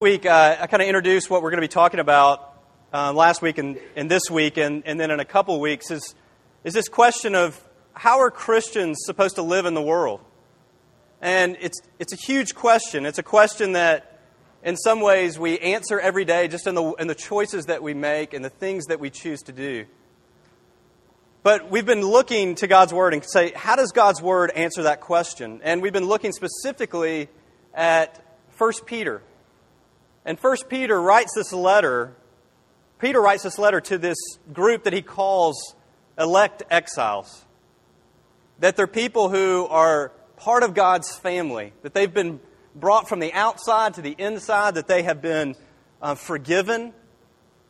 week, uh, I kind of introduced what we're going to be talking about uh, last week and, and this week, and, and then in a couple weeks, is, is this question of how are Christians supposed to live in the world? And it's, it's a huge question. It's a question that, in some ways, we answer every day just in the, in the choices that we make and the things that we choose to do. But we've been looking to God's Word and say, how does God's Word answer that question? And we've been looking specifically at 1 Peter. And First Peter writes this letter. Peter writes this letter to this group that he calls elect exiles. That they're people who are part of God's family, that they've been brought from the outside to the inside, that they have been uh, forgiven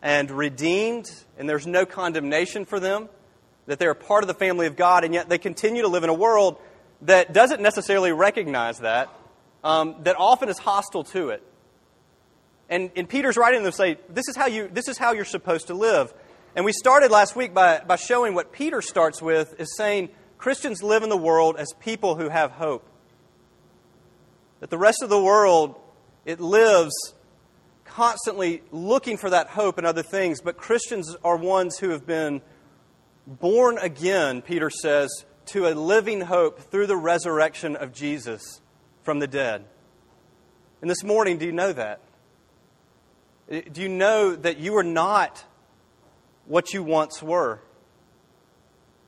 and redeemed, and there's no condemnation for them, that they're part of the family of God, and yet they continue to live in a world that doesn't necessarily recognize that, um, that often is hostile to it. And, and Peter's writing them say, this is, how you, this is how you're supposed to live. And we started last week by, by showing what Peter starts with is saying Christians live in the world as people who have hope. That the rest of the world, it lives constantly looking for that hope and other things, but Christians are ones who have been born again, Peter says, to a living hope through the resurrection of Jesus from the dead. And this morning, do you know that? Uh, do you know that you are not what you once were?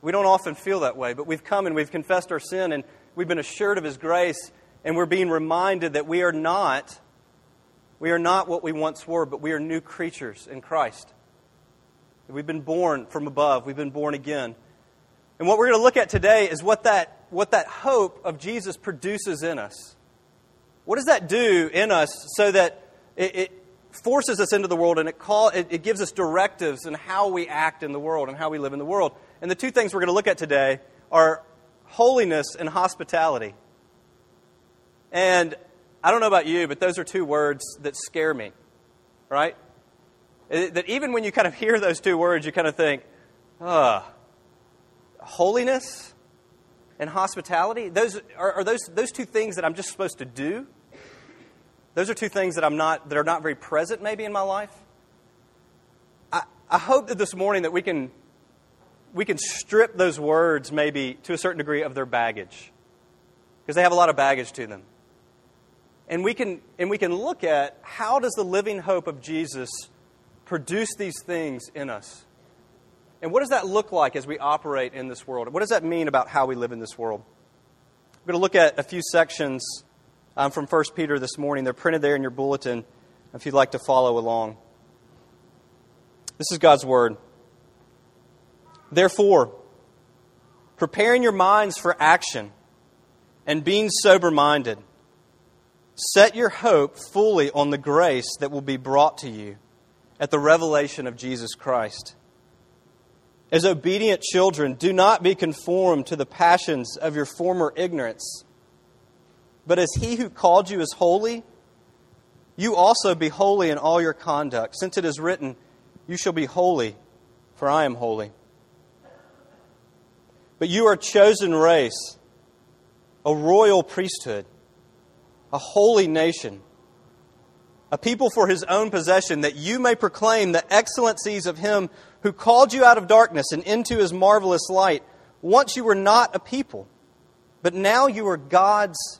We don't often feel that way, but we've come and we've confessed our sin and we've been assured of His grace, and we're being reminded that we are not. We are not what we once were, but we are new creatures in Christ. We've been born from above. We've been born again. And what we're going to look at today is what that, what that hope of Jesus produces in us. What does that do in us so that it, it forces us into the world and it, call, it, it gives us directives in how we act in the world and how we live in the world. And the two things we're going to look at today are holiness and hospitality. And I don't know about you, but those are two words that scare me, right? That even when you kind of hear those two words, you kind of think, ah, holiness and hospitality? Those are, are those, those two things that I'm just supposed to do? Those are two things that I'm not that are not very present maybe in my life. I, I hope that this morning that we can we can strip those words maybe to a certain degree of their baggage. Because they have a lot of baggage to them. And we can and we can look at how does the living hope of Jesus produce these things in us? And what does that look like as we operate in this world? What does that mean about how we live in this world? We're going to look at a few sections um, from 1 Peter this morning. They're printed there in your bulletin if you'd like to follow along. This is God's Word. Therefore, preparing your minds for action and being sober minded, set your hope fully on the grace that will be brought to you at the revelation of Jesus Christ. As obedient children, do not be conformed to the passions of your former ignorance but as he who called you is holy, you also be holy in all your conduct, since it is written, You shall be holy, for I am holy. But you are a chosen race, a royal priesthood, a holy nation, a people for his own possession, that you may proclaim the excellencies of him who called you out of darkness and into his marvelous light. Once you were not a people, but now you are God's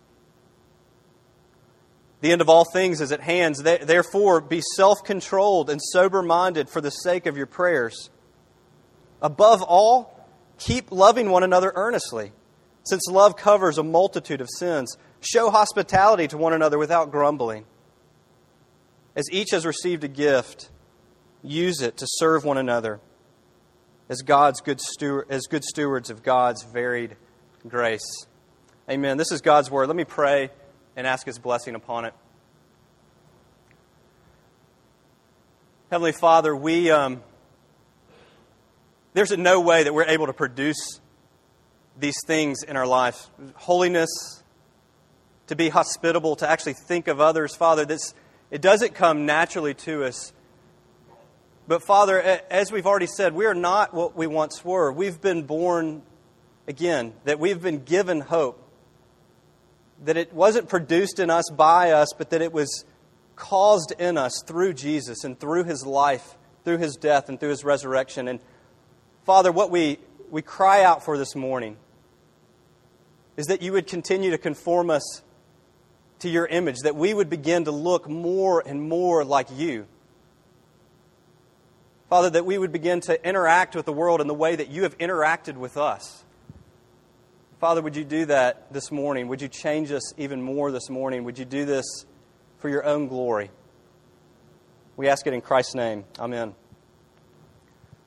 The end of all things is at hand. Therefore, be self controlled and sober minded for the sake of your prayers. Above all, keep loving one another earnestly, since love covers a multitude of sins. Show hospitality to one another without grumbling. As each has received a gift, use it to serve one another as God's good steward, as good stewards of God's varied grace. Amen. This is God's word. Let me pray and ask His blessing upon it. Heavenly Father, we, um, there's no way that we're able to produce these things in our life. holiness, to be hospitable, to actually think of others. Father, this, it doesn't come naturally to us. But Father, as we've already said, we are not what we once were. We've been born again, that we've been given hope. That it wasn't produced in us by us, but that it was caused in us through Jesus and through his life, through his death, and through his resurrection. And Father, what we, we cry out for this morning is that you would continue to conform us to your image, that we would begin to look more and more like you. Father, that we would begin to interact with the world in the way that you have interacted with us. Father, would you do that this morning? Would you change us even more this morning? Would you do this for your own glory. We ask it in Christ's name. Amen.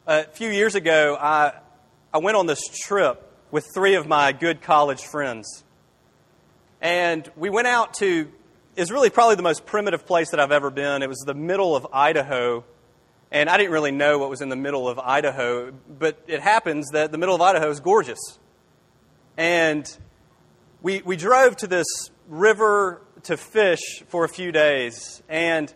A few years ago, I, I went on this trip with three of my good college friends. And we went out to, is really probably the most primitive place that I've ever been. It was the middle of Idaho. And I didn't really know what was in the middle of Idaho, but it happens that the middle of Idaho is gorgeous. And we, we drove to this river to fish for a few days, and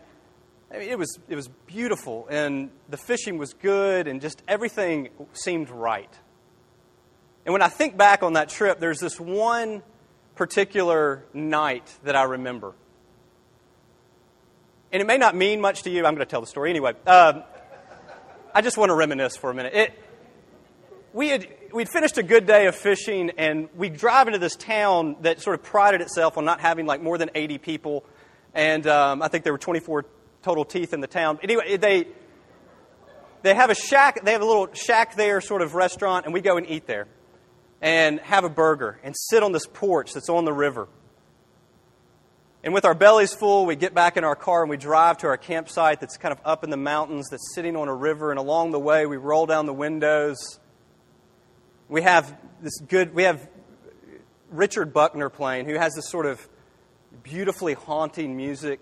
I mean, it was it was beautiful, and the fishing was good, and just everything seemed right. And when I think back on that trip, there's this one particular night that I remember. And it may not mean much to you. I'm going to tell the story anyway. Um, I just want to reminisce for a minute. It, we had we'd finished a good day of fishing, and we drive into this town that sort of prided itself on not having like more than 80 people. And um, I think there were 24 total teeth in the town. Anyway, they they have a shack. They have a little shack there, sort of restaurant, and we go and eat there, and have a burger, and sit on this porch that's on the river. And with our bellies full, we get back in our car and we drive to our campsite that's kind of up in the mountains, that's sitting on a river. And along the way, we roll down the windows we have this good, we have Richard Buckner playing, who has this sort of beautifully haunting music.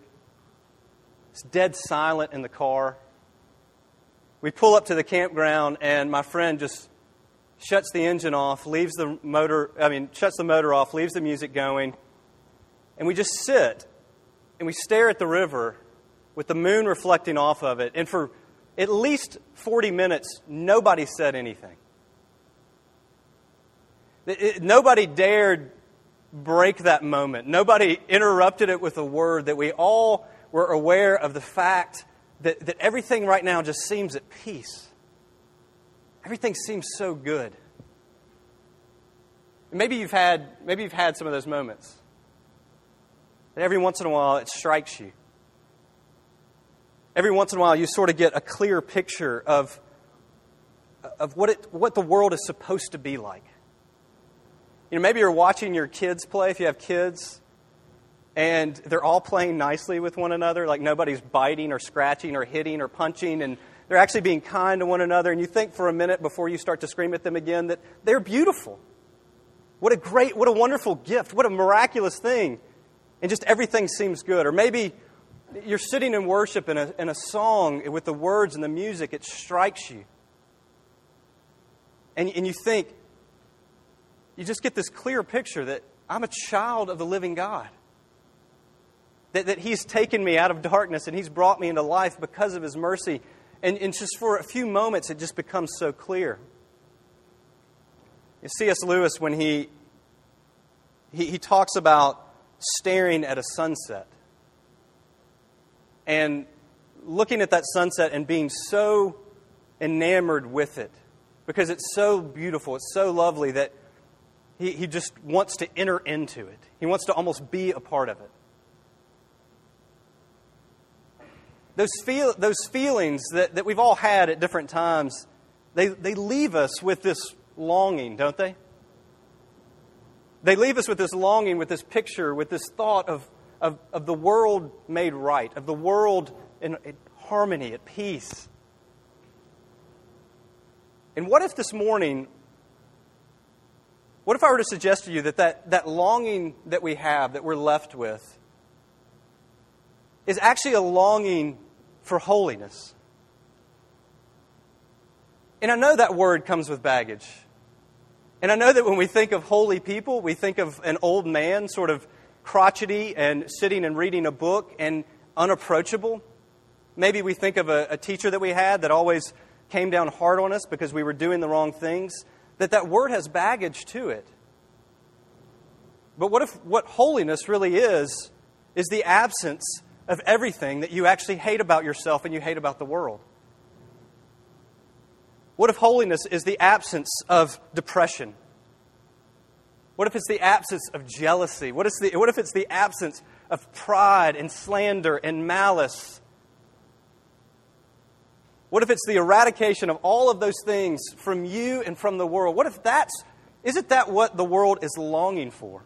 It's dead silent in the car. We pull up to the campground, and my friend just shuts the engine off, leaves the motor, I mean, shuts the motor off, leaves the music going, and we just sit and we stare at the river with the moon reflecting off of it. And for at least 40 minutes, nobody said anything. Nobody dared break that moment. Nobody interrupted it with a word that we all were aware of the fact that, that everything right now just seems at peace. Everything seems so good. Maybe you've had, maybe you've had some of those moments. And every once in a while it strikes you. Every once in a while you sort of get a clear picture of, of what, it, what the world is supposed to be like. You know, maybe you're watching your kids play if you have kids, and they're all playing nicely with one another, like nobody's biting or scratching or hitting or punching, and they're actually being kind to one another. And you think for a minute before you start to scream at them again that they're beautiful. What a great, what a wonderful gift. What a miraculous thing. And just everything seems good. Or maybe you're sitting in worship in a, in a song with the words and the music, it strikes you. And, and you think, you just get this clear picture that I'm a child of the living God. That, that He's taken me out of darkness and He's brought me into life because of His mercy. And, and just for a few moments, it just becomes so clear. C.S. Lewis, when he, he, he talks about staring at a sunset and looking at that sunset and being so enamored with it because it's so beautiful, it's so lovely that he, he just wants to enter into it, he wants to almost be a part of it. Those, feel, those feelings that, that we've all had at different times, they, they leave us with this longing, don't they? They leave us with this longing, with this picture, with this thought of, of, of the world made right, of the world in, in harmony, at peace. And what if this morning what if I were to suggest to you that, that that longing that we have, that we're left with, is actually a longing for holiness? And I know that word comes with baggage. And I know that when we think of holy people, we think of an old man, sort of crotchety and sitting and reading a book and unapproachable. Maybe we think of a, a, teacher that we had that always came down hard on us because we were doing the wrong things. That that word has baggage to it. But what if what holiness really is is the absence of everything that you actually hate about yourself and you hate about the world? What if holiness is the absence of depression? What if it's the absence of jealousy? What, is the, what if it's the absence of pride and slander and malice? What if it's the eradication of all of those things from you and from the world? What if that's, isn't that what the world is longing for?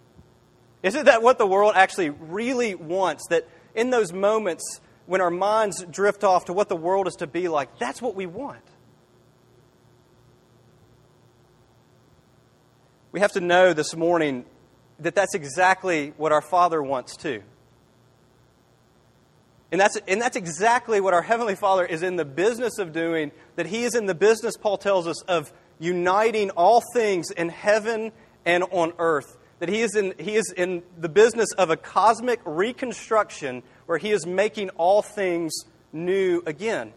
Isn't that what the world actually really wants? That in those moments when our minds drift off to what the world is to be like, that's what we want. we have to know this morning that that's exactly what our Father wants too. And that's, and that's exactly what our Heavenly Father is in the business of doing, that He is in the business, Paul tells us, of uniting all things in heaven and on earth. That he is, in, he is in the business of a cosmic reconstruction where He is making all things new again.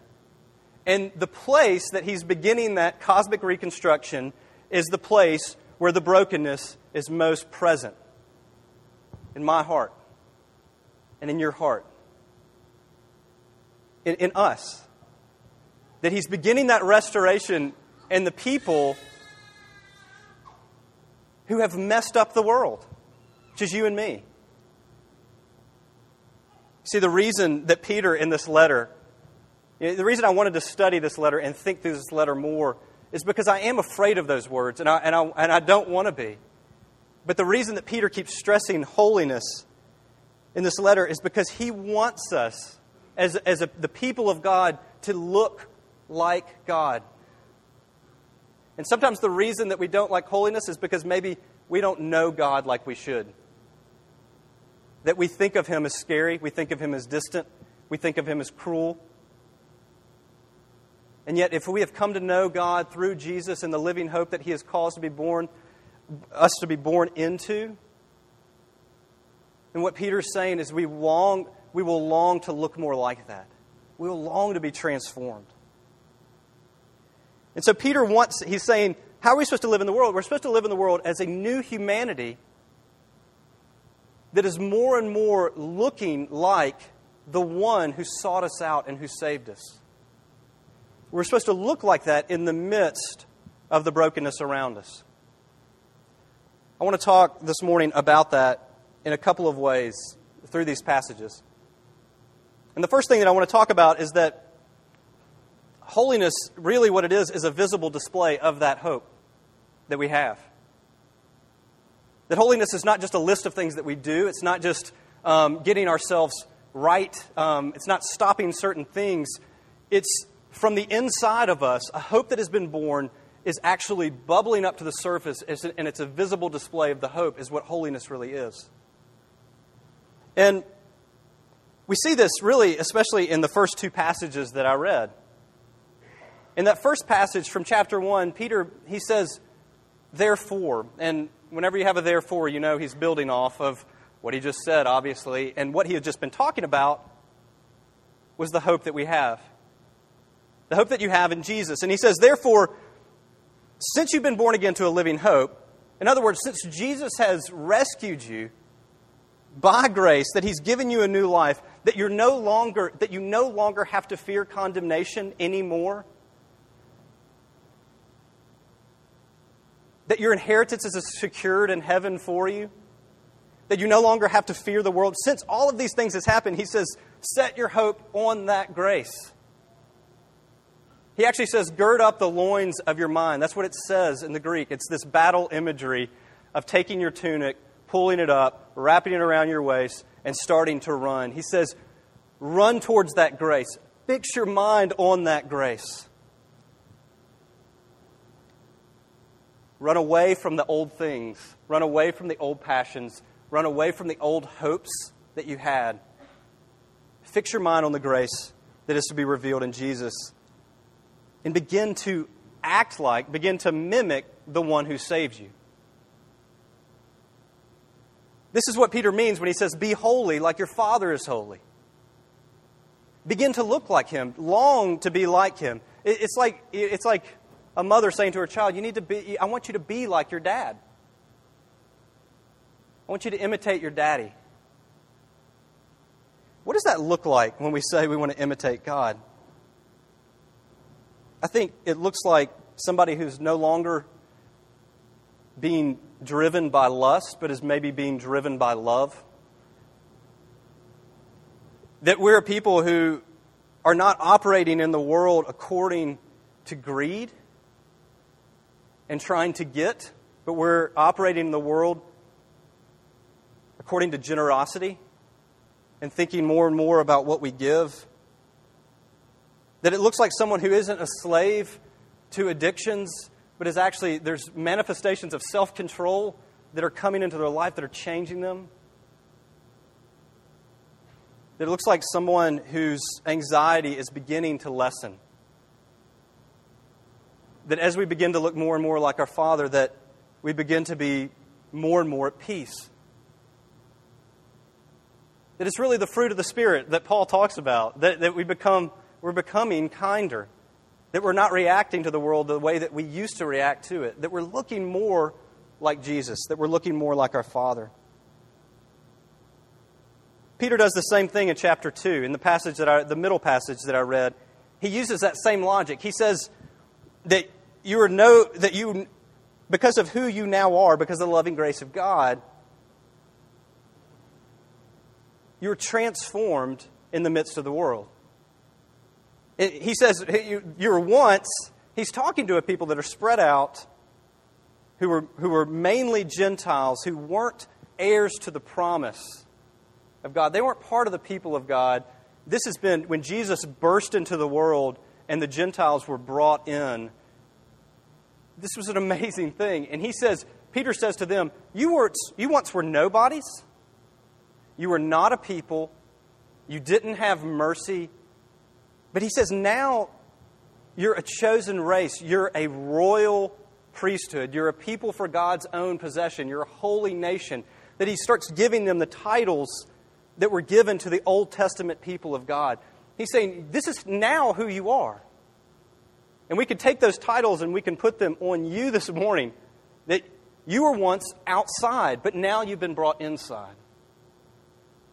And the place that He's beginning that cosmic reconstruction is the place where the brokenness is most present in my heart and in your heart, in, in us. That He's beginning that restoration in the people who have messed up the world, which is you and me. See, the reason that Peter in this letter, the reason I wanted to study this letter and think through this letter more is because I am afraid of those words, and I, and I, and I don't want to be. But the reason that Peter keeps stressing holiness in this letter is because he wants us, as, as a, the people of God, to look like God. And sometimes the reason that we don't like holiness is because maybe we don't know God like we should. That we think of Him as scary, we think of Him as distant, we think of Him as cruel. And yet, if we have come to know God through Jesus and the living hope that He has caused to be born, us to be born into, and what Peter's saying is we long, we will long to look more like that. We will long to be transformed. And so Peter wants, he's saying, how are we supposed to live in the world? We're supposed to live in the world as a new humanity that is more and more looking like the one who sought us out and who saved us. We're supposed to look like that in the midst of the brokenness around us. I want to talk this morning about that in a couple of ways through these passages. And the first thing that I want to talk about is that holiness, really what it is, is a visible display of that hope that we have. That holiness is not just a list of things that we do, it's not just um, getting ourselves right, um, it's not stopping certain things. It's from the inside of us, a hope that has been born is actually bubbling up to the surface, and it's a visible display of the hope, is what holiness really is. And we see this really, especially in the first two passages that I read. In that first passage from chapter 1, Peter, he says, therefore. And whenever you have a therefore, you know he's building off of what he just said, obviously. And what he had just been talking about was the hope that we have the hope that you have in Jesus. And he says, therefore, since you've been born again to a living hope, in other words, since Jesus has rescued you by grace, that he's given you a new life, that you're no longer that you no longer have to fear condemnation anymore. That your inheritance is secured in heaven for you. That you no longer have to fear the world. Since all of these things has happened, he says, set your hope on that grace. He actually says, gird up the loins of your mind. That's what it says in the Greek. It's this battle imagery of taking your tunic, pulling it up, wrapping it around your waist, and starting to run. He says, run towards that grace. Fix your mind on that grace. Run away from the old things. Run away from the old passions. Run away from the old hopes that you had. Fix your mind on the grace that is to be revealed in Jesus and begin to act like, begin to mimic the one who saves you. This is what Peter means when he says, Be holy like your Father is holy. Begin to look like him, long to be like him. It's like, it's like a mother saying to her child, You need to be, I want you to be like your dad. I want you to imitate your daddy. What does that look like when we say we want to imitate God? I think it looks like somebody who's no longer being driven by lust, but is maybe being driven by love. That we're people who are not operating in the world according to greed and trying to get, but we're operating in the world according to generosity and thinking more and more about what we give. That it looks like someone who isn't a slave to addictions, but is actually, there's manifestations of self control that are coming into their life that are changing them. That it looks like someone whose anxiety is beginning to lessen. That as we begin to look more and more like our Father, that we begin to be more and more at peace. That it's really the fruit of the Spirit that Paul talks about, that, that we become, we're becoming kinder, that we're not reacting to the world the way that we used to react to it, that we're looking more like Jesus, that we're looking more like our Father. Peter does the same thing in chapter 2, in the passage that I, the middle passage that I read. He uses that same logic. He says that you are no, that you, because of who you now are, because of the loving grace of God, you're transformed in the midst of the world. He says, You were once, he's talking to a people that are spread out, who were, who were mainly Gentiles, who weren't heirs to the promise of God. They weren't part of the people of God. This has been when Jesus burst into the world and the Gentiles were brought in. This was an amazing thing. And he says, Peter says to them, You, were, you once were nobodies. You were not a people. You didn't have mercy. But he says, now you're a chosen race. You're a royal priesthood. You're a people for God's own possession. You're a holy nation. That he starts giving them the titles that were given to the Old Testament people of God. He's saying, This is now who you are. And we can take those titles and we can put them on you this morning. That you were once outside, but now you've been brought inside.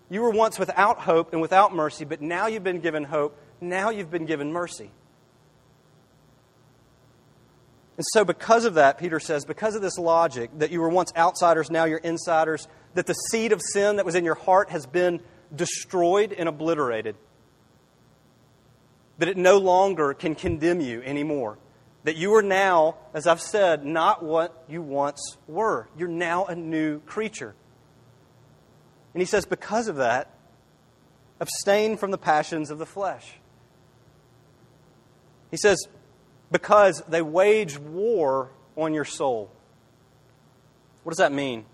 You were once without hope and without mercy, but now you've been given hope. Now you've been given mercy. And so, because of that, Peter says, because of this logic, that you were once outsiders, now you're insiders, that the seed of sin that was in your heart has been destroyed and obliterated, that it no longer can condemn you anymore. That you are now, as I've said, not what you once were. You're now a new creature. And he says, because of that, abstain from the passions of the flesh. He says, because they wage war on your soul. What does that mean?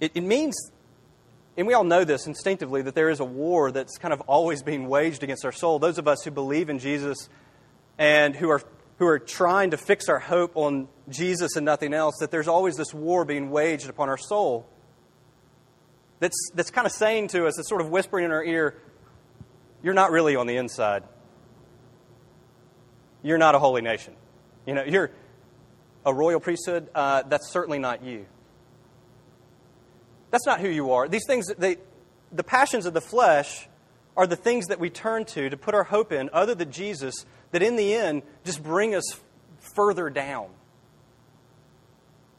It, it, means, and we all know this instinctively, that there is a war that's kind of always being waged against our soul. Those of us who believe in Jesus and who are, who are trying to fix our hope on Jesus and nothing else, that there's always this war being waged upon our soul that's, that's kind of saying to us, it's sort of whispering in our ear, you're not really on the inside. You're not a holy nation. You know, you're a royal priesthood. Uh, that's certainly not you. That's not who you are. These things, they, the passions of the flesh are the things that we turn to to put our hope in, other than Jesus, that in the end just bring us further down.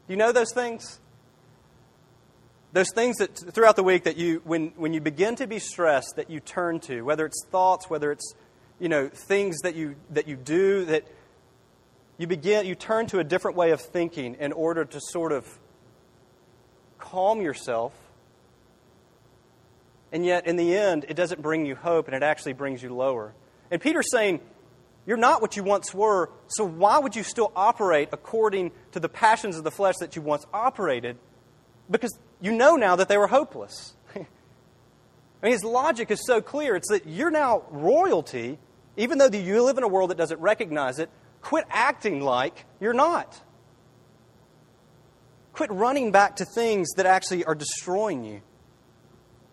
Do you know those things? those things that throughout the week that you when, when you begin to be stressed that you turn to whether it's thoughts whether it's you know things that you that you do that you begin you turn to a different way of thinking in order to sort of calm yourself and yet in the end it doesn't bring you hope and it actually brings you lower and peter's saying you're not what you once were so why would you still operate according to the passions of the flesh that you once operated because you know now that they were hopeless. I mean, his logic is so clear. It's that you're now royalty, even though you live in a world that doesn't recognize it, quit acting like you're not. Quit running back to things that actually are destroying you.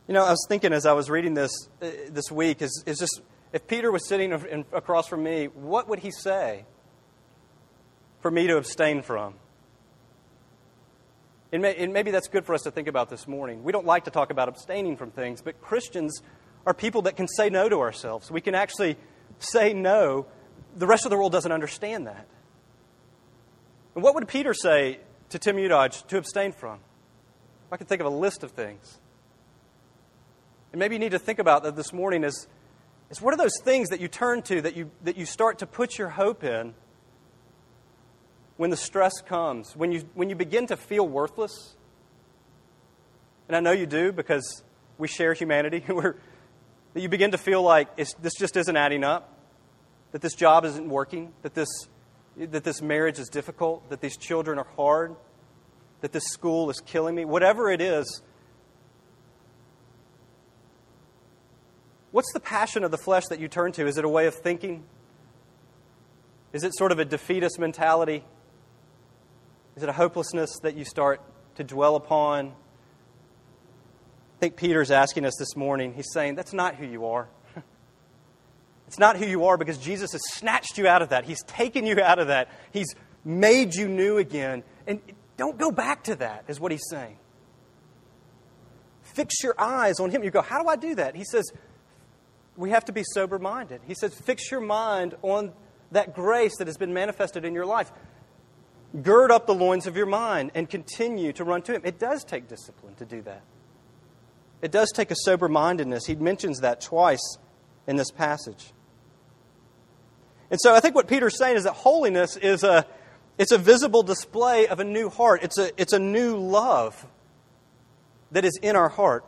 You know, I was thinking as I was reading this uh, this week is, is just if Peter was sitting in, across from me, what would he say for me to abstain from? And, may, and maybe that's good for us to think about this morning. We don't like to talk about abstaining from things, but Christians are people that can say no to ourselves. We can actually say no. The rest of the world doesn't understand that. And what would Peter say to Tim Udodge to abstain from? I can think of a list of things. And maybe you need to think about that this morning is, is what are those things that you turn to, that you, that you start to put your hope in when the stress comes, when you, when you begin to feel worthless? And I know you do because we share humanity. We're, that you begin to feel like this just isn't adding up, that this job isn't working, that this, that this marriage is difficult, that these children are hard, that this school is killing me, whatever it is What's the passion of the flesh that you turn to? Is it a way of thinking? Is it sort of a defeatist mentality? Is it a hopelessness that you start to dwell upon? I think Peter's asking us this morning. He's saying, That's not who you are. it's not who you are because Jesus has snatched you out of that. He's taken you out of that. He's made you new again. And don't go back to that, is what he's saying. Fix your eyes on Him. You go, How do I do that? He says, we have to be sober minded. He says, fix your mind on that grace that has been manifested in your life. Gird up the loins of your mind and continue to run to Him. It does take discipline to do that. It does take a sober mindedness. He mentions that twice in this passage. And so I think what Peter's saying is that holiness is a, it's a visible display of a new heart, it's a, it's a new love that is in our heart.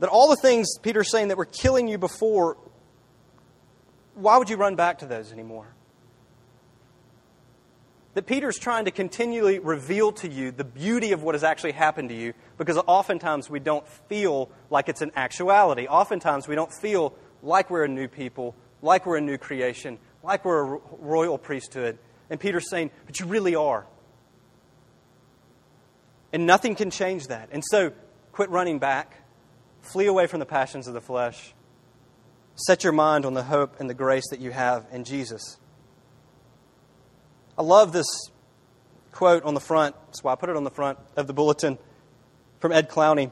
That all the things Peter's saying that were killing you before, why would you run back to those anymore? That Peter's trying to continually reveal to you the beauty of what has actually happened to you because oftentimes we don't feel like it's an actuality. Oftentimes we don't feel like we're a new people, like we're a new creation, like we're a royal priesthood. And Peter's saying, but you really are. And nothing can change that. And so quit running back. Flee away from the passions of the flesh. Set your mind on the hope and the grace that you have in Jesus. I love this quote on the front. That's why I put it on the front of the bulletin from Ed Clowney.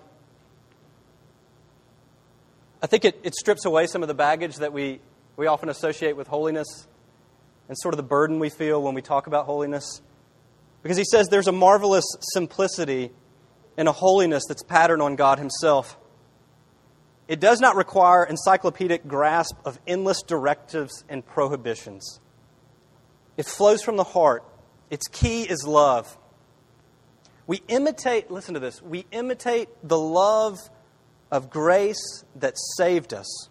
I think it, it strips away some of the baggage that we, we often associate with holiness and sort of the burden we feel when we talk about holiness. Because he says there's a marvelous simplicity in a holiness that's patterned on God Himself. It does not require encyclopedic grasp of endless directives and prohibitions. It flows from the heart. Its key is love. We imitate, listen to this, we imitate the love of grace that saved us.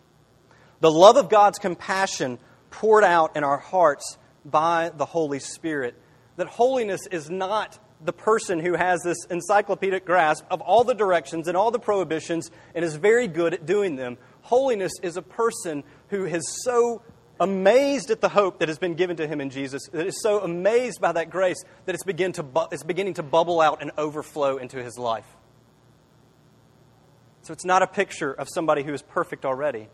The love of God's compassion poured out in our hearts by the Holy Spirit. That holiness is not the person who has this encyclopedic grasp of all the directions and all the prohibitions and is very good at doing them. Holiness is a person who has so amazed at the hope that has been given to him in Jesus, that is so amazed by that grace that it's, begin to bu- it's beginning to bubble out and overflow into his life. So it's not a picture of somebody who is perfect already.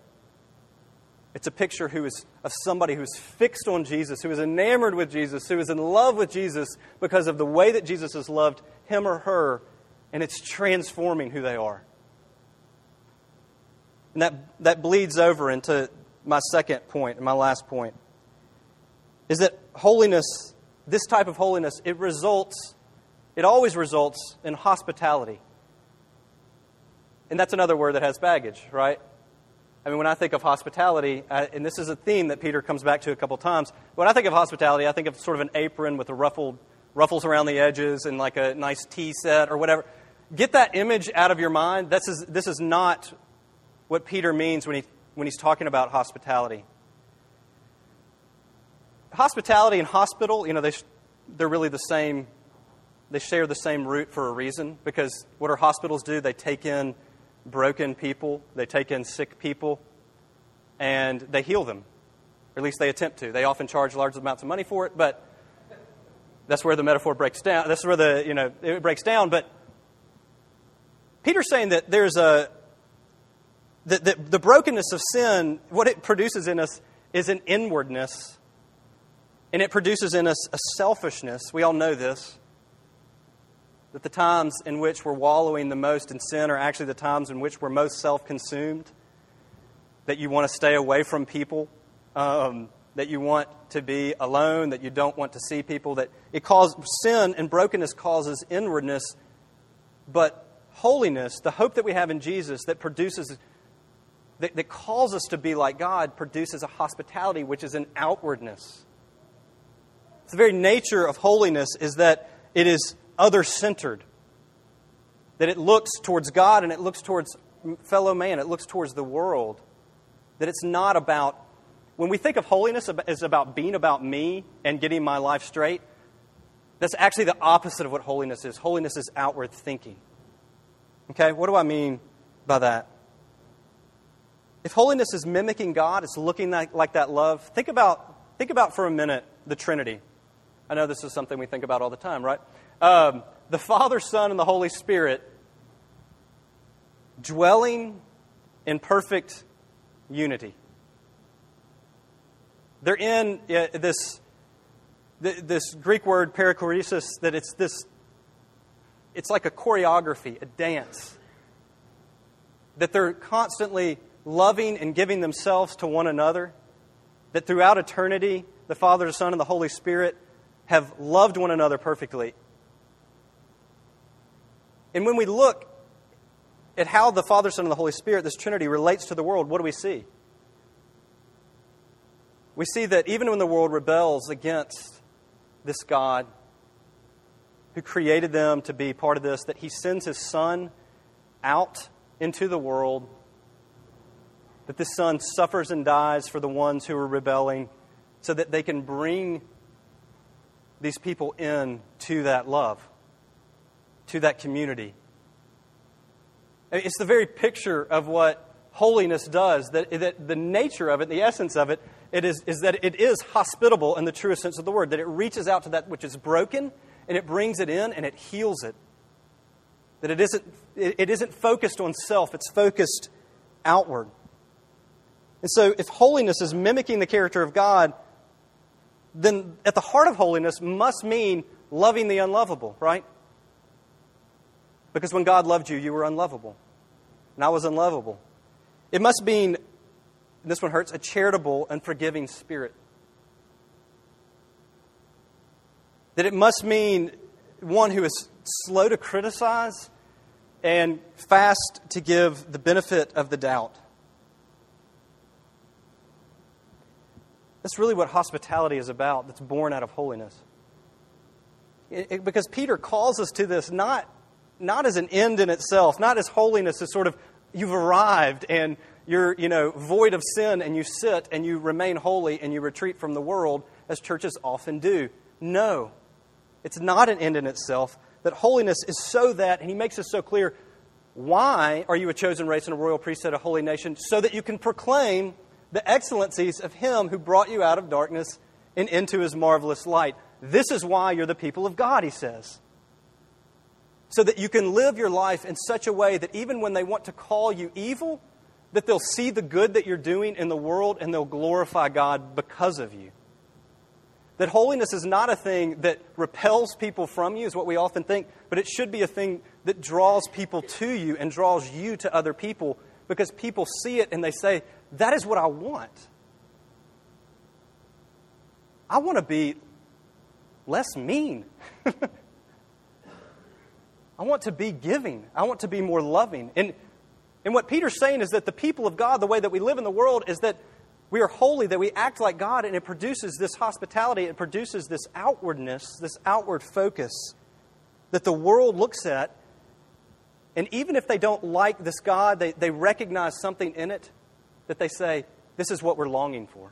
It's a picture who is of somebody who's fixed on Jesus, who is enamored with Jesus, who is in love with Jesus because of the way that Jesus has loved him or her, and it's transforming who they are. And that, that bleeds over into my second point and my last point is that holiness, this type of holiness, it results, it always results in hospitality. And that's another word that has baggage, right? I mean, when I think of hospitality, and this is a theme that Peter comes back to a couple times, when I think of hospitality, I think of sort of an apron with the ruffled ruffles around the edges and like a nice tea set or whatever. Get that image out of your mind. This is, this is not what Peter means when, he, when he's talking about hospitality. Hospitality and hospital, you know, they, they're really the same. They share the same root for a reason because what do hospitals do? They take in broken people, they take in sick people, and they heal them. Or at least they attempt to. They often charge large amounts of money for it, but that's where the metaphor breaks down. That's where the, you know, it breaks down. But Peter's saying that there's a, that the, the brokenness of sin, what it produces in us is an inwardness, and it produces in us a selfishness. We all know this. That the times in which we're wallowing the most in sin are actually the times in which we're most self consumed. That you want to stay away from people. Um, that you want to be alone, that you don't want to see people, that it causes sin and brokenness causes inwardness, but holiness, the hope that we have in Jesus that produces that, that calls us to be like God produces a hospitality which is an outwardness. The very nature of holiness is that it is other centered, that it looks towards God and it looks towards fellow man, it looks towards the world, that it's not about when we think of holiness as about being about me and getting my life straight, that's actually the opposite of what holiness is. Holiness is outward thinking. Okay, what do I mean by that? If holiness is mimicking God, it's looking like, like that love, think about, think about for a minute the Trinity. I know this is something we think about all the time, right? Um, the Father, Son, and the Holy Spirit dwelling in perfect unity. They're in uh, this, this Greek word perichoresis, that it's this, it's like a choreography, a dance. That they're constantly loving and giving themselves to one another. That throughout eternity, the Father, the Son, and the Holy Spirit have loved one another perfectly. And when we look at how the Father, Son, and the Holy Spirit, this Trinity, relates to the world, what do we see? we see that even when the world rebels against this God who created them to be part of this, that he sends his son out into the world, that this son suffers and dies for the ones who are rebelling so that they can bring these people in to that love, to that community. It's the very picture of what holiness does, that, that the nature of it, the essence of it, it is, is that it is hospitable in the truest sense of the word, that it reaches out to that which is broken and it brings it in and it heals it. That it isn't, it isn't focused on self, it's focused outward. And so, if holiness is mimicking the character of God, then at the heart of holiness must mean loving the unlovable, right? Because when God loved you, you were unlovable. And I was unlovable. It must mean this one hurts, a charitable and forgiving spirit. That it must mean one who is slow to criticize and fast to give the benefit of the doubt. That's really what hospitality is about, that's born out of holiness. It, it, because Peter calls us to this not, not as an end in itself, not as holiness as sort of you've arrived and you're, you know, void of sin and you sit and you remain holy and you retreat from the world as churches often do. No. It's not an end in itself. That holiness is so that, and he makes this so clear, why are you a chosen race and a royal priesthood, a holy nation? So that you can proclaim the excellencies of him who brought you out of darkness and into his marvelous light. This is why you're the people of God, he says. So that you can live your life in such a way that even when they want to call you evil, that they'll see the good that you're doing in the world and they'll glorify God because of you. That holiness is not a thing that repels people from you, is what we often think, but it should be a thing that draws people to you and draws you to other people because people see it and they say, That is what I want. I want to be less mean. I want to be giving. I want to be more loving. And and what Peter's saying is that the people of God, the way that we live in the world, is that we are holy, that we act like God, and it produces this hospitality, it produces this outwardness, this outward focus that the world looks at. And even if they don't like this God, they, they recognize something in it that they say, this is what we're longing for.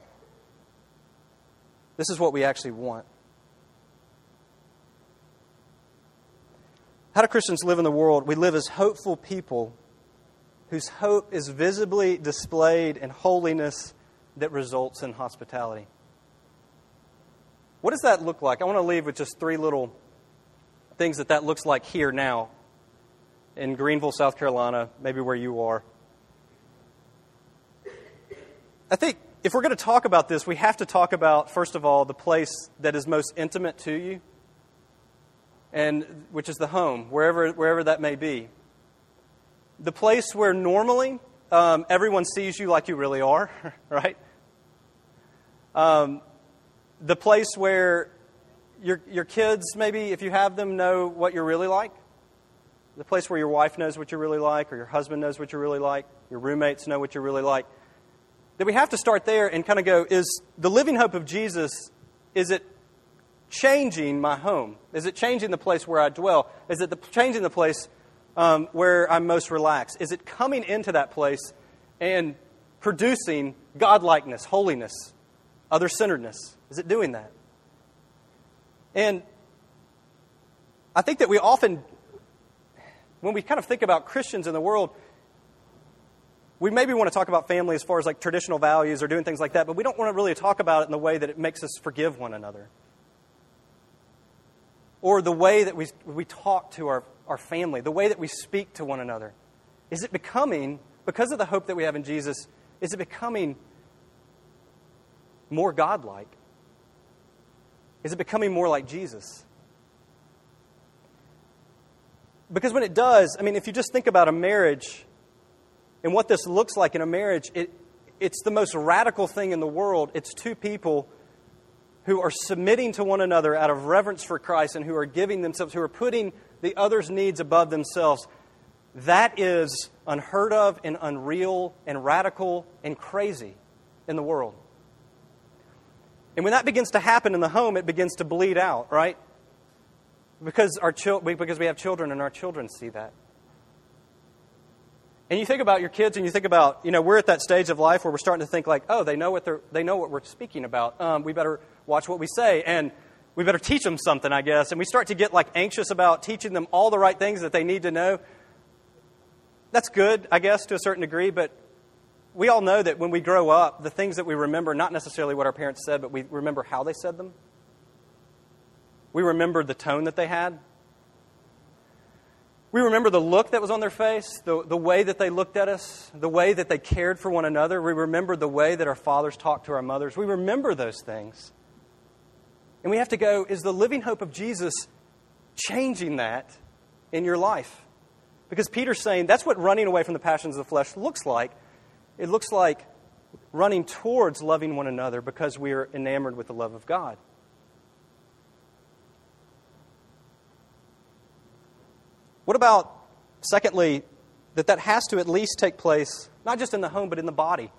This is what we actually want. How do Christians live in the world? We live as hopeful people whose hope is visibly displayed in holiness that results in hospitality. What does that look like? I want to leave with just three little things that that looks like here now in Greenville, South Carolina, maybe where you are. I think if we're going to talk about this, we have to talk about, first of all, the place that is most intimate to you, and which is the home, wherever, wherever that may be. The place where normally um, everyone sees you like you really are, right? Um, the place where your, your kids, maybe, if you have them, know what you're really like. The place where your wife knows what you're really like, or your husband knows what you're really like, your roommates know what you're really like. That we have to start there and kind of go is the living hope of Jesus, is it changing my home? Is it changing the place where I dwell? Is it the, changing the place um, where I'm most relaxed? Is it coming into that place and producing godlikeness, holiness, other centeredness? Is it doing that? And I think that we often, when we kind of think about Christians in the world, we maybe want to talk about family as far as like traditional values or doing things like that, but we don't want to really talk about it in the way that it makes us forgive one another. Or the way that we, we talk to our, our family, the way that we speak to one another. Is it becoming, because of the hope that we have in Jesus, is it becoming more godlike? Is it becoming more like Jesus? Because when it does, I mean, if you just think about a marriage and what this looks like in a marriage, it, it's the most radical thing in the world. It's two people who are submitting to one another out of reverence for Christ and who are giving themselves, who are putting the other's needs above themselves. That is unheard of and unreal and radical and crazy in the world. And when that begins to happen in the home, it begins to bleed out, right? Because, our chil- because we have children and our children see that. And you think about your kids and you think about, you know, we're at that stage of life where we're starting to think like, oh, they know what, they're, they know what we're speaking about. Um, we better watch what we say. And we better teach them something, I guess. And we start to get like anxious about teaching them all the right things that they need to know. That's good, I guess, to a certain degree, but we all know that when we grow up, the things that we remember, not necessarily what our parents said, but we remember how they said them. We remember the tone that they had. We remember the look that was on their face, the, the way that they looked at us, the way that they cared for one another. We remember the way that our fathers talked to our mothers. We remember those things. And we have to go, is the living hope of Jesus changing that in your life? Because Peter's saying that's what running away from the passions of the flesh looks like it looks like running towards loving one another because we are enamored with the love of God. What about, secondly, that that has to at least take place not just in the home, but in the body?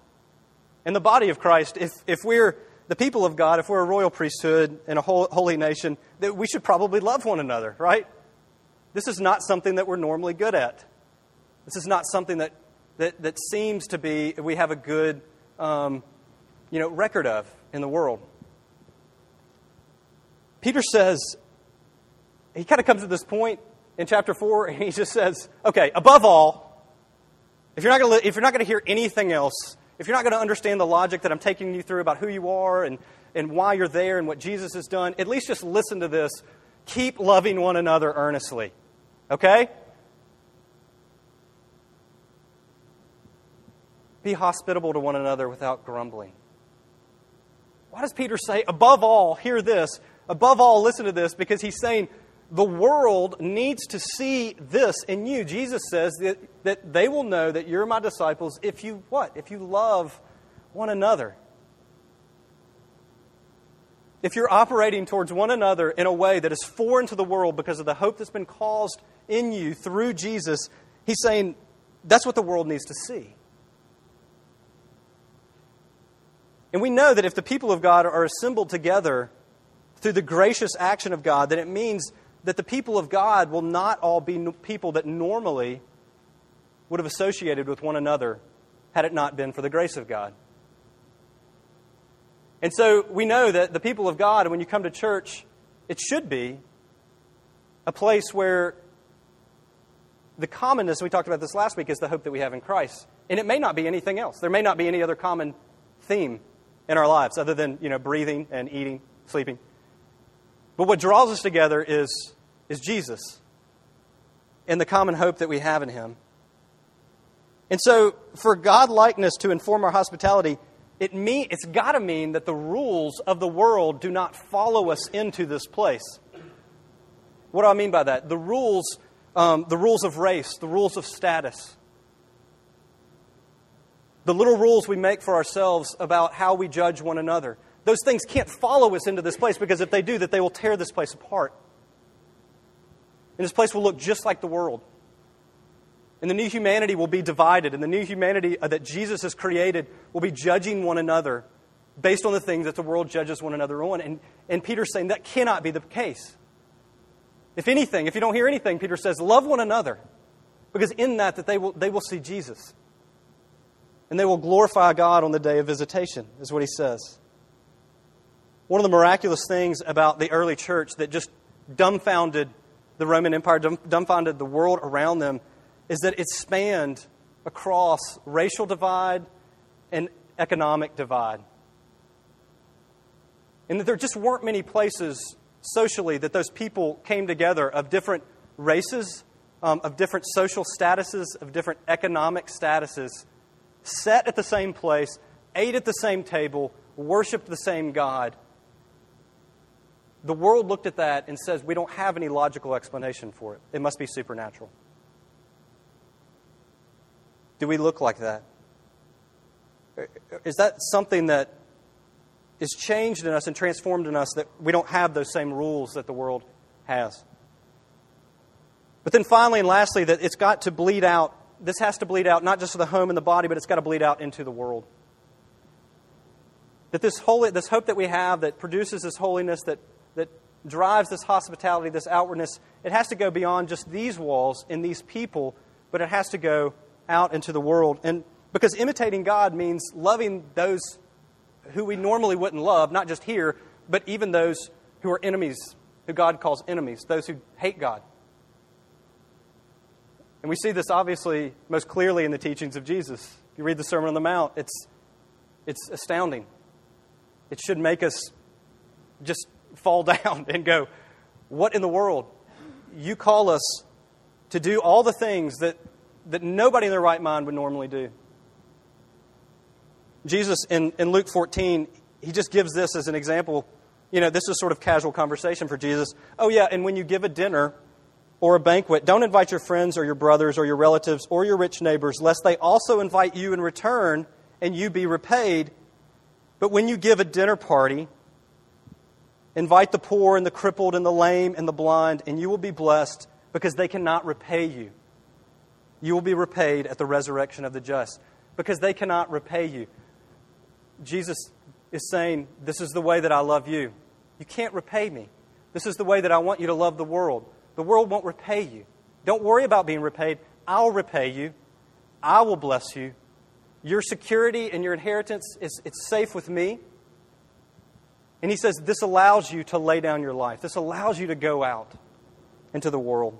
In the body of Christ, if, if we're the people of God, if we're a royal priesthood and a holy nation, that we should probably love one another, right? This is not something that we're normally good at. This is not something that that, that seems to be we have a good um, you know, record of in the world. Peter says, he kind of comes to this point in chapter 4, he just says, okay, above all, if you're not going to, hear anything else, if you're not going to understand the logic that I'm taking you through about who you are and, and why you're there and what Jesus has done, at least just listen to this. Keep loving one another earnestly. Okay? Be hospitable to one another without grumbling. Why does Peter say, above all, hear this? Above all, listen to this, because he's saying the world needs to see this in you. Jesus says that, that they will know that you're my disciples if you what? If you love one another. If you're operating towards one another in a way that is foreign to the world because of the hope that's been caused in you through Jesus, he's saying that's what the world needs to see. And we know that if the people of God are assembled together through the gracious action of God, then it means that the people of God will not all be people that normally would have associated with one another had it not been for the grace of God. And so we know that the people of God, when you come to church, it should be a place where the commonness, we talked about this last week, is the hope that we have in Christ. And it may not be anything else. There may not be any other common theme in our lives, other than you know, breathing and eating, sleeping. But what draws us together is, is Jesus and the common hope that we have in Him. And so, for God likeness to inform our hospitality, it mean, it's got to mean that the rules of the world do not follow us into this place. What do I mean by that? The rules, um, the rules of race, the rules of status, the little rules we make for ourselves about how we judge one another. Those things can't follow us into this place because if they do, that they will tear this place apart. And this place will look just like the world. And the new humanity will be divided, and the new humanity uh, that Jesus has created will be judging one another based on the things that the world judges one another on. And, and Peter's saying that cannot be the case. If anything, if you don't hear anything, Peter says, love one another. Because in that, that they will, they will see Jesus. And they will glorify God on the day of visitation, is what he says. One of the miraculous things about the early church that just dumbfounded the Roman Empire, dumbfounded the world around them, is that it spanned across racial divide and economic divide. And that there just weren't many places socially that those people came together of different races, um, of different social statuses, of different economic statuses, sat at the same place, ate at the same table, worshiped the same God. The world looked at that and says, we don't have any logical explanation for it. It must be supernatural. Do we look like that? Is that something that is changed in us and transformed in us that we don't have those same rules that the world has? But then finally and lastly, that it's got to bleed out. This has to bleed out not just to the home and the body, but it's got to bleed out into the world. That this, holy, this hope that we have that produces this holiness, that, that drives this hospitality, this outwardness, it has to go beyond just these walls and these people, but it has to go out into the world. And because imitating God means loving those who we normally wouldn't love, not just here, but even those who are enemies, who God calls enemies, those who hate God. And we see this obviously most clearly in the teachings of Jesus. You read the Sermon on the Mount, it's, it's astounding. It should make us just fall down and go, What in the world? You call us to do all the things that that nobody in their right mind would normally do. Jesus, in, in Luke 14, he just gives this as an example. You know, this is sort of casual conversation for Jesus. Oh, yeah, and when you give a dinner or a banquet, don't invite your friends or your brothers or your relatives or your rich neighbors, lest they also invite you in return and you be repaid. But when you give a dinner party, invite the poor and the crippled and the lame and the blind, and you will be blessed because they cannot repay you you will be repaid at the resurrection of the just because they cannot repay you. Jesus is saying, This is the way that I love you. You can't repay me. This is the way that I want you to love the world. The world won't repay you. Don't worry about being repaid. I'll repay you. I will bless you. Your security and your inheritance is it's safe with me. And he says this allows you to lay down your life. This allows you to go out into the world.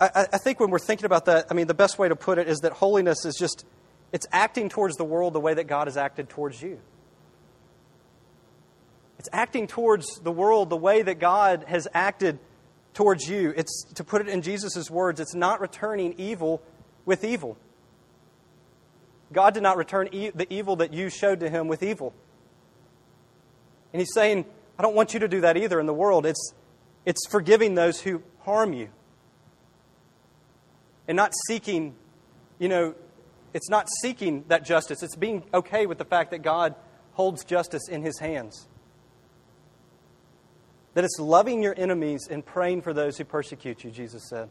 I, I think when we're thinking about that, I mean, the best way to put it is that holiness is just, it's acting towards the world the way that God has acted towards you. It's acting towards the world the way that God has acted towards you. It's, to put it in Jesus' words, it's not returning evil with evil. God did not return e- the evil that you showed to him with evil. And he's saying, I don't want you to do that either in the world. It's, it's forgiving those who harm you and not seeking, you know, it's not seeking that justice. It's being okay with the fact that God holds justice in his hands. That it's loving your enemies and praying for those who persecute you, Jesus said.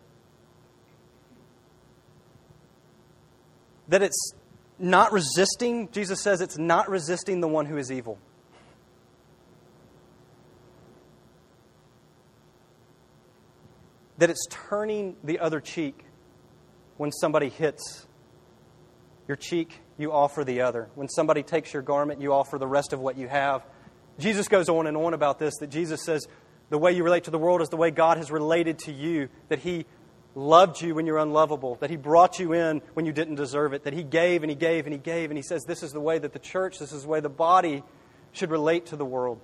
That it's not resisting, Jesus says it's not resisting the one who is evil. That it's turning the other cheek when somebody hits your cheek, you offer the other. When somebody takes your garment, you offer the rest of what you have. Jesus goes on and on about this that Jesus says the way you relate to the world is the way God has related to you, that He loved you when you're unlovable, that He brought you in when you didn't deserve it, that He gave and He gave and He gave. And He says, This is the way that the church, this is the way the body should relate to the world.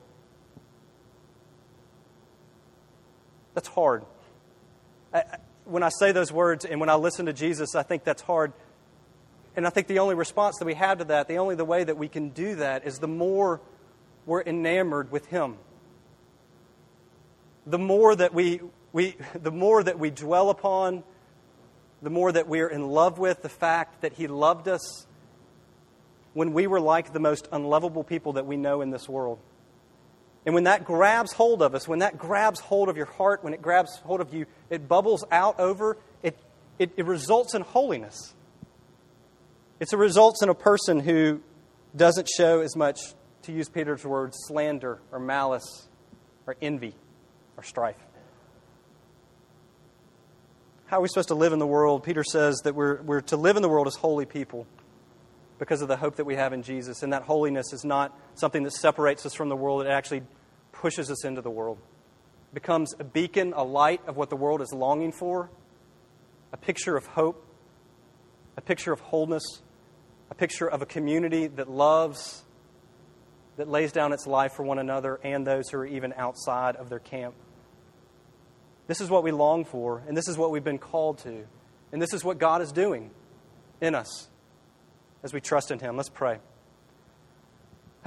That's hard. When I say those words and when I listen to Jesus, I think that's hard. And I think the only response that we have to that, the only the way that we can do that is the more we're enamored with Him. The more that we, we, the more that we dwell upon, the more that we are in love with the fact that He loved us when we were like the most unlovable people that we know in this world. And when that grabs hold of us, when that grabs hold of your heart, when it grabs hold of you, it bubbles out over, it, it, it results in holiness. It results in a person who doesn't show as much, to use Peter's words, slander or malice or envy or strife. How are we supposed to live in the world? Peter says that we're, we're to live in the world as holy people because of the hope that we have in Jesus. And that holiness is not something that separates us from the world, it actually pushes us into the world. Becomes a beacon, a light of what the world is longing for, a picture of hope, a picture of wholeness, a picture of a community that loves, that lays down its life for one another and those who are even outside of their camp. This is what we long for, and this is what we've been called to. And this is what God is doing in us as we trust in Him. Let's pray.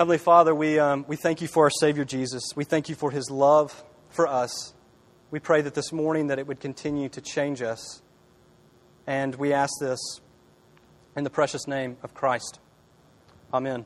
Heavenly Father, we, um, we thank you for our Savior Jesus. We thank you for His love for us. We pray that this morning that it would continue to change us. And we ask this in the precious name of Christ. Amen.